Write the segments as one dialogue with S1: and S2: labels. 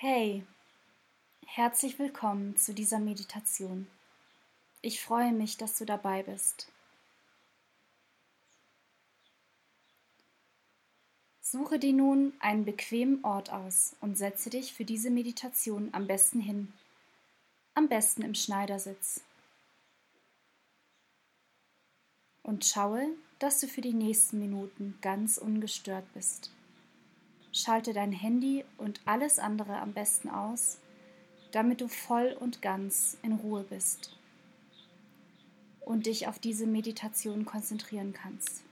S1: Hey, herzlich willkommen zu dieser Meditation. Ich freue mich, dass du dabei bist. Suche dir nun einen bequemen Ort aus und setze dich für diese Meditation am besten hin. Am besten im Schneidersitz. Und schaue, dass du für die nächsten Minuten ganz ungestört bist. Schalte dein Handy und alles andere am besten aus, damit du voll und ganz in Ruhe bist und dich auf diese Meditation konzentrieren kannst.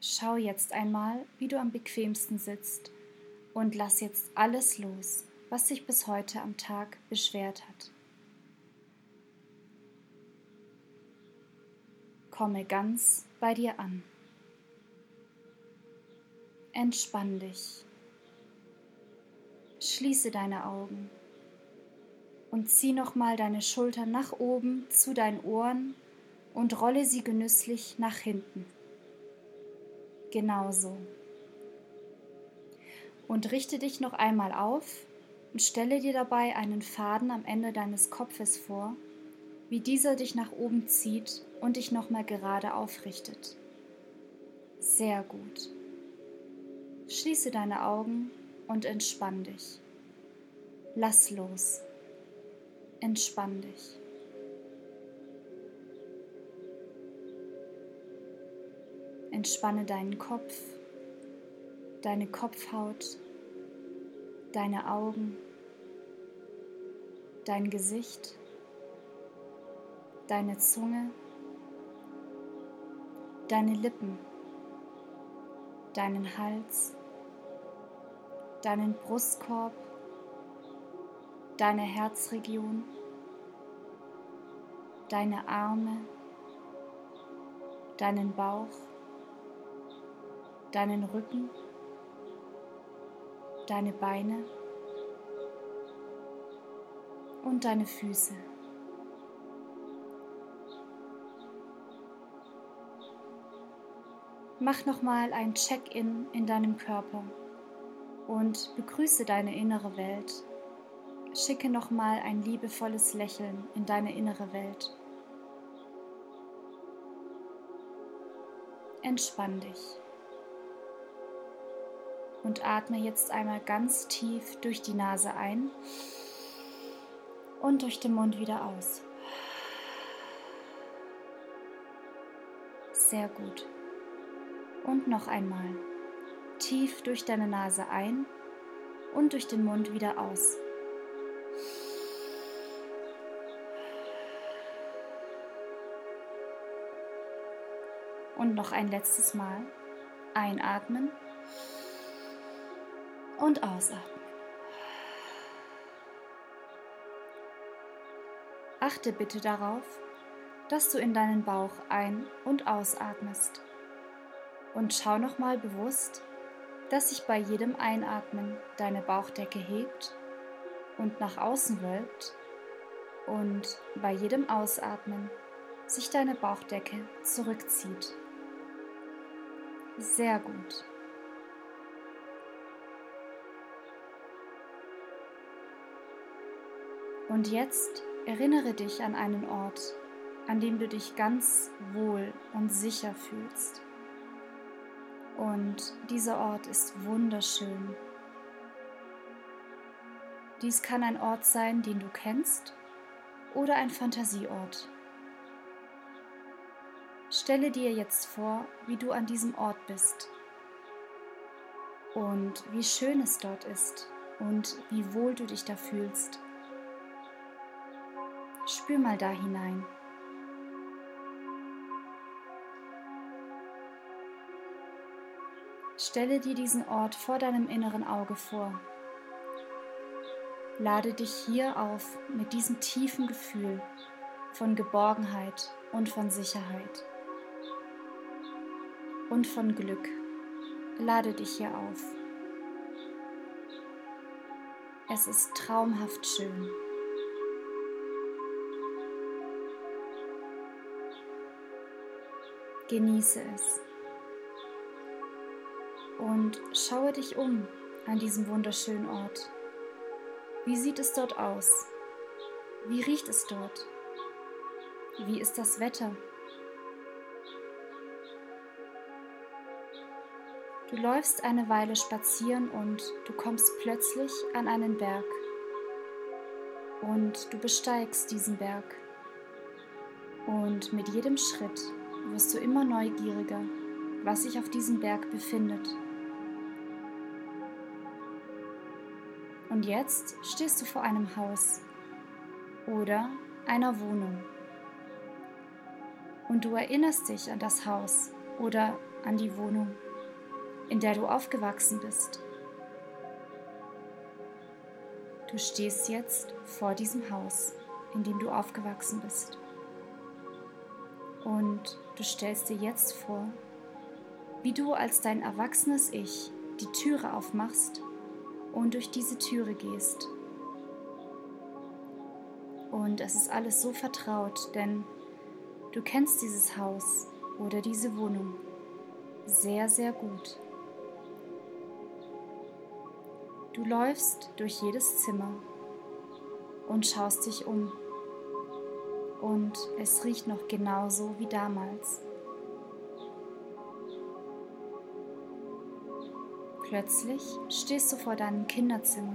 S1: Schau jetzt einmal, wie du am bequemsten sitzt und lass jetzt alles los, was sich bis heute am Tag beschwert hat. Komme ganz bei dir an. Entspann dich. Schließe deine Augen und zieh nochmal deine Schultern nach oben zu deinen Ohren und rolle sie genüsslich nach hinten genauso. Und richte dich noch einmal auf und stelle dir dabei einen Faden am Ende deines Kopfes vor, wie dieser dich nach oben zieht und dich nochmal gerade aufrichtet. Sehr gut. Schließe deine Augen und entspann dich. Lass los. Entspann dich. Entspanne deinen Kopf, deine Kopfhaut, deine Augen, dein Gesicht, deine Zunge, deine Lippen, deinen Hals, deinen Brustkorb, deine Herzregion, deine Arme, deinen Bauch, deinen Rücken, deine Beine und deine Füße. Mach nochmal ein Check-in in deinem Körper und begrüße deine innere Welt. Schicke nochmal ein liebevolles Lächeln in deine innere Welt. Entspann dich und atme jetzt einmal ganz tief durch die Nase ein und durch den Mund wieder aus. Sehr gut. Und noch einmal. Tief durch deine Nase ein und durch den Mund wieder aus. Und noch ein letztes Mal. Einatmen und ausatmen. Achte bitte darauf, dass du in deinen Bauch ein- und ausatmest. Und schau nochmal bewusst, dass sich bei jedem Einatmen deine Bauchdecke hebt und nach außen wölbt und bei jedem Ausatmen sich deine Bauchdecke zurückzieht. Sehr gut. Und jetzt erinnere dich an einen Ort, an dem du dich ganz wohl und sicher fühlst. Und dieser Ort ist wunderschön. Dies kann ein Ort sein, den du kennst, oder ein Fantasieort. Stelle dir jetzt vor, wie du an diesem Ort bist und wie schön es dort ist und wie wohl du dich da fühlst. Spür mal da hinein. Stelle dir diesen Ort vor deinem inneren Auge vor. Lade dich hier auf mit diesem tiefen Gefühl von Geborgenheit und von Sicherheit und von Glück. Lade dich hier auf. Es ist traumhaft schön. Genieße es. Und schaue dich um an diesem wunderschönen Ort. Wie sieht es dort aus? Wie riecht es dort? Wie ist das Wetter? Du läufst eine Weile spazieren und du kommst plötzlich an einen Berg. Und du besteigst diesen Berg. Und mit jedem Schritt wirst du immer neugieriger, was sich auf diesem Berg befindet. Und jetzt stehst du vor einem Haus oder einer Wohnung. Und du erinnerst dich an das Haus oder an die Wohnung in der du aufgewachsen bist. Du stehst jetzt vor diesem Haus, in dem du aufgewachsen bist. Und du stellst dir jetzt vor, wie du als dein erwachsenes Ich die Türe aufmachst und durch diese Türe gehst. Und es ist alles so vertraut, denn du kennst dieses Haus oder diese Wohnung sehr, sehr gut. Du läufst durch jedes Zimmer und schaust dich um. Und es riecht noch genauso wie damals. Plötzlich stehst du vor deinem Kinderzimmer.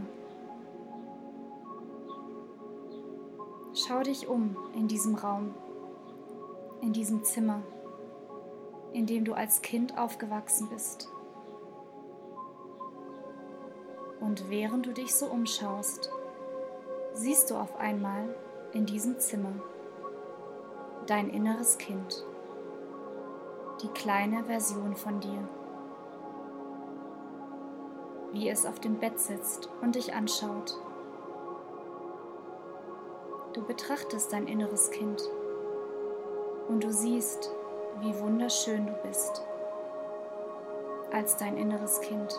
S1: Schau dich um in diesem Raum, in diesem Zimmer, in dem du als Kind aufgewachsen bist. Und während du dich so umschaust, siehst du auf einmal in diesem Zimmer dein inneres Kind, die kleine Version von dir, wie es auf dem Bett sitzt und dich anschaut. Du betrachtest dein inneres Kind und du siehst, wie wunderschön du bist als dein inneres Kind.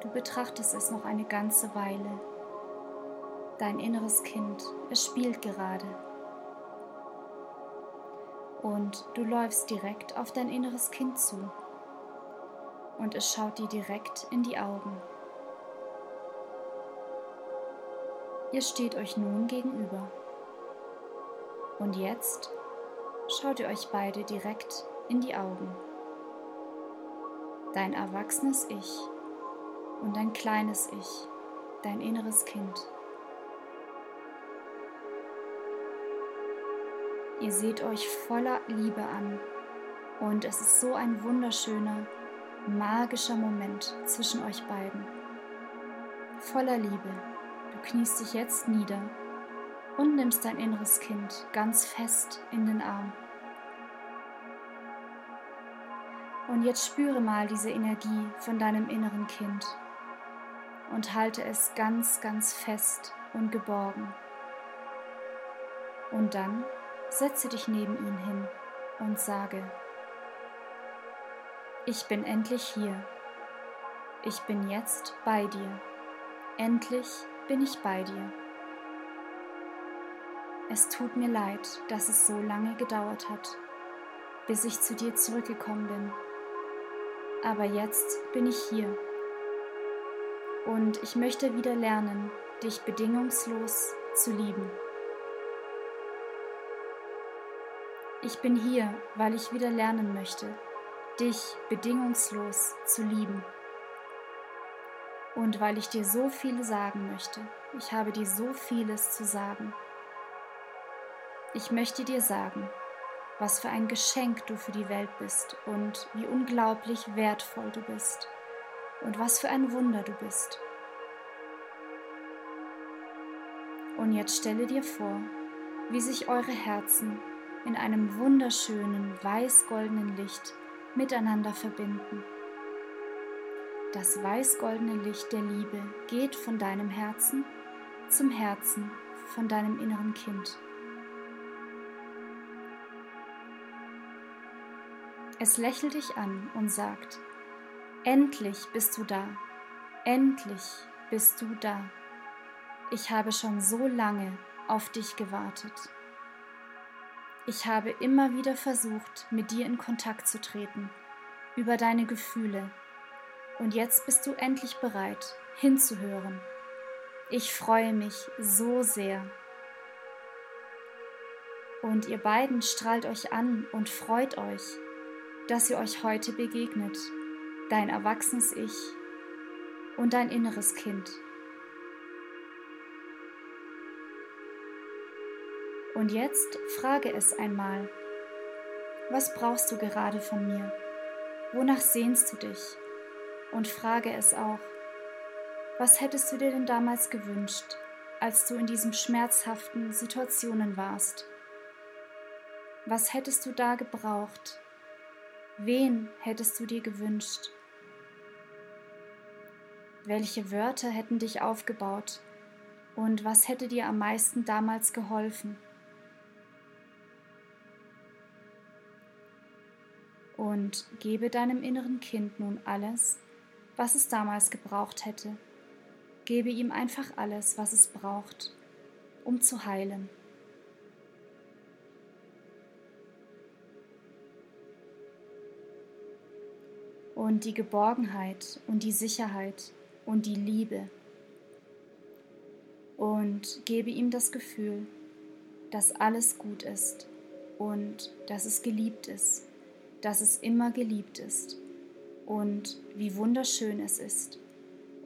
S1: Du betrachtest es noch eine ganze Weile. Dein inneres Kind, es spielt gerade. Und du läufst direkt auf dein inneres Kind zu. Und es schaut dir direkt in die Augen. Ihr steht euch nun gegenüber. Und jetzt schaut ihr euch beide direkt in die Augen. Dein erwachsenes Ich und dein kleines Ich, dein inneres Kind. Ihr seht euch voller Liebe an und es ist so ein wunderschöner, magischer Moment zwischen euch beiden. Voller Liebe. Du kniest dich jetzt nieder und nimmst dein inneres Kind ganz fest in den Arm. Und jetzt spüre mal diese Energie von deinem inneren Kind und halte es ganz, ganz fest und geborgen. Und dann setze dich neben ihn hin und sage, ich bin endlich hier. Ich bin jetzt bei dir. Endlich bin ich bei dir. Es tut mir leid, dass es so lange gedauert hat, bis ich zu dir zurückgekommen bin. Aber jetzt bin ich hier und ich möchte wieder lernen, dich bedingungslos zu lieben. Ich bin hier, weil ich wieder lernen möchte, dich bedingungslos zu lieben. Und weil ich dir so viel sagen möchte. Ich habe dir so vieles zu sagen. Ich möchte dir sagen, was für ein Geschenk du für die Welt bist und wie unglaublich wertvoll du bist und was für ein Wunder du bist. Und jetzt stelle dir vor, wie sich eure Herzen in einem wunderschönen weiß-goldenen Licht miteinander verbinden. Das weiß-goldene Licht der Liebe geht von deinem Herzen zum Herzen von deinem inneren Kind. Es lächelt dich an und sagt, Endlich bist du da. Endlich bist du da. Ich habe schon so lange auf dich gewartet. Ich habe immer wieder versucht, mit dir in Kontakt zu treten, über deine Gefühle. Und jetzt bist du endlich bereit, hinzuhören. Ich freue mich so sehr. Und ihr beiden strahlt euch an und freut euch, dass ihr euch heute begegnet, dein erwachsenes Ich und dein inneres Kind. Und jetzt frage es einmal, was brauchst du gerade von mir? Wonach sehnst du dich? Und frage es auch, was hättest du dir denn damals gewünscht, als du in diesen schmerzhaften Situationen warst? Was hättest du da gebraucht? Wen hättest du dir gewünscht? Welche Wörter hätten dich aufgebaut? Und was hätte dir am meisten damals geholfen? Und gebe deinem inneren Kind nun alles, was es damals gebraucht hätte. Gebe ihm einfach alles, was es braucht, um zu heilen. und die Geborgenheit und die Sicherheit und die Liebe. Und gebe ihm das Gefühl, dass alles gut ist und dass es geliebt ist, dass es immer geliebt ist und wie wunderschön es ist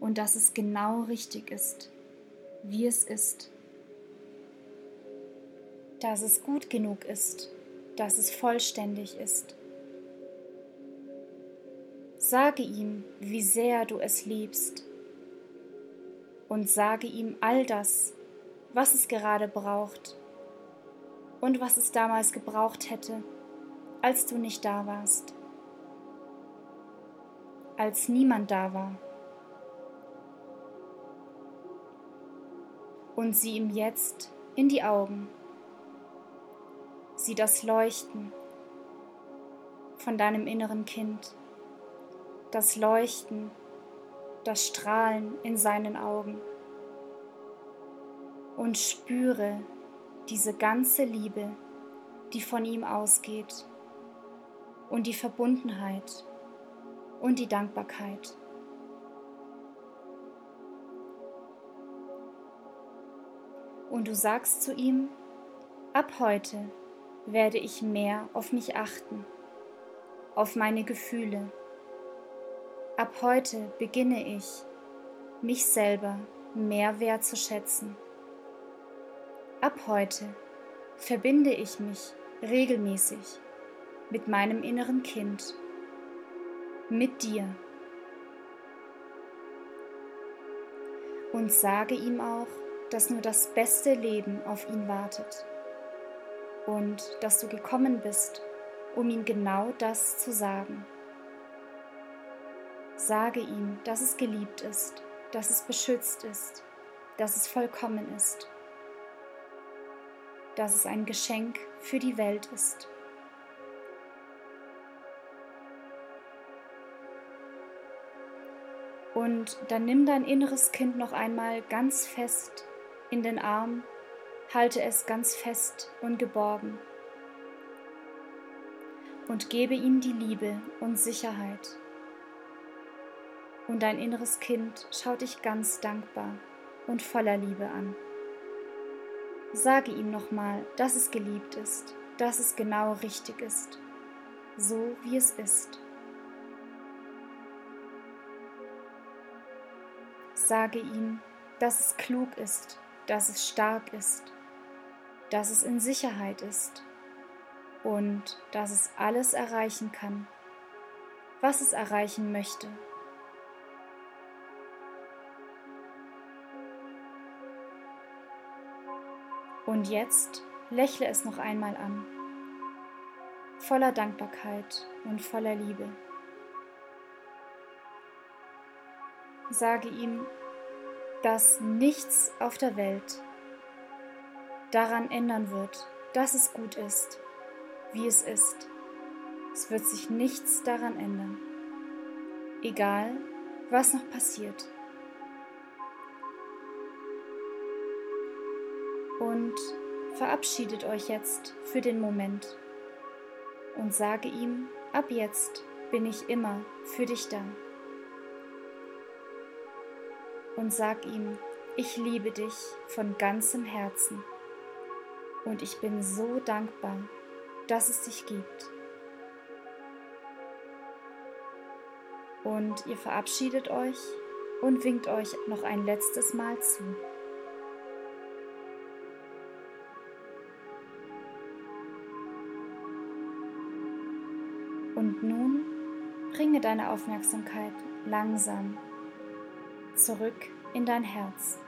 S1: und dass es genau richtig ist, wie es ist, dass es gut genug ist, dass es vollständig ist Sage ihm, wie sehr du es liebst. Und sage ihm all das, was es gerade braucht und was es damals gebraucht hätte, als du nicht da warst, als niemand da war. Und sieh ihm jetzt in die Augen, sieh das Leuchten von deinem inneren Kind. Das Leuchten, das Strahlen in seinen Augen. Und spüre diese ganze Liebe, die von ihm ausgeht und die Verbundenheit und die Dankbarkeit. Und du sagst zu ihm, ab heute werde ich mehr auf mich achten, auf meine Gefühle Ab heute beginne ich, mich selber mehr wertzuschätzen. Ab heute verbinde ich mich regelmäßig mit meinem inneren Kind, mit dir. Und sage ihm auch, dass nur das beste Leben auf ihn wartet und dass du gekommen bist, um ihm genau das zu sagen. Sage ihm, dass es geliebt ist, dass es beschützt ist, dass es vollkommen ist, dass es ein Geschenk für die Welt ist. Und dann nimm dein inneres Kind noch einmal ganz fest in den Arm, halte es ganz fest und geborgen und gebe ihm die Liebe und Sicherheit und dein inneres Kind schaut dich ganz dankbar und voller Liebe an. Sage ihm nochmal, dass es geliebt ist, dass es genau richtig ist, so wie es ist. Sage ihm, dass es klug ist, dass es stark ist, dass es in Sicherheit ist und dass es alles erreichen kann, was es erreichen möchte. Und jetzt lächle es noch einmal an, voller Dankbarkeit und voller Liebe. Sage ihm, dass nichts auf der Welt daran ändern wird, dass es gut ist, wie es ist. Es wird sich nichts daran ändern, egal was noch passiert. und verabschiedet euch jetzt für den Moment und sage ihm, ab jetzt bin ich immer für dich da. Und sag ihm, ich liebe dich von ganzem Herzen und ich bin so dankbar, dass es dich gibt. Und ihr verabschiedet euch und winkt euch noch ein letztes Mal zu. Und nun bringe deine Aufmerksamkeit langsam zurück in dein Herz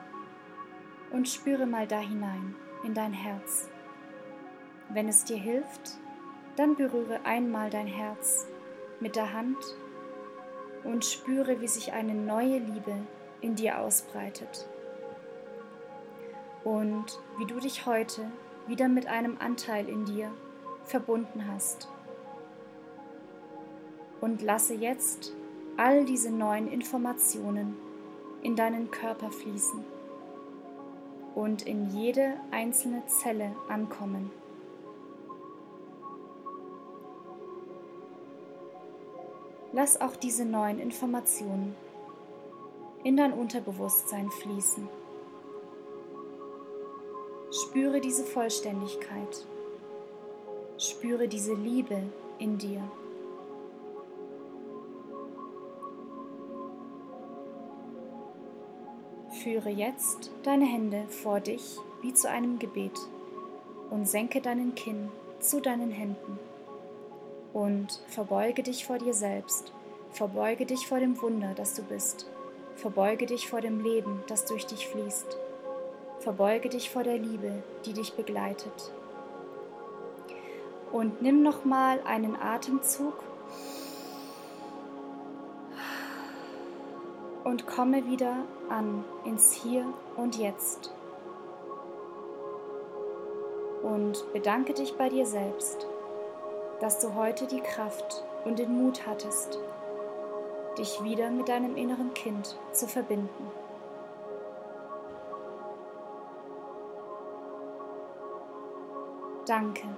S1: und spüre mal da hinein in dein Herz. Wenn es dir hilft, dann berühre einmal dein Herz mit der Hand und spüre, wie sich eine neue Liebe in dir ausbreitet. Und wie du dich heute wieder mit einem Anteil in dir verbunden hast. Und lasse jetzt all diese neuen Informationen in deinen Körper fließen und in jede einzelne Zelle ankommen. Lass auch diese neuen Informationen in dein Unterbewusstsein fließen. Spüre diese Vollständigkeit. Spüre diese Liebe in dir. Führe jetzt deine Hände vor dich wie zu einem Gebet und senke deinen Kinn zu deinen Händen und verbeuge dich vor dir selbst, verbeuge dich vor dem Wunder, das du bist, verbeuge dich vor dem Leben, das durch dich fließt, verbeuge dich vor der Liebe, die dich begleitet. Und nimm nochmal einen Atemzug und komme wieder an ins Hier und Jetzt. Und bedanke dich bei dir selbst, dass du heute die Kraft und den Mut hattest, dich wieder mit deinem inneren Kind zu verbinden. Danke.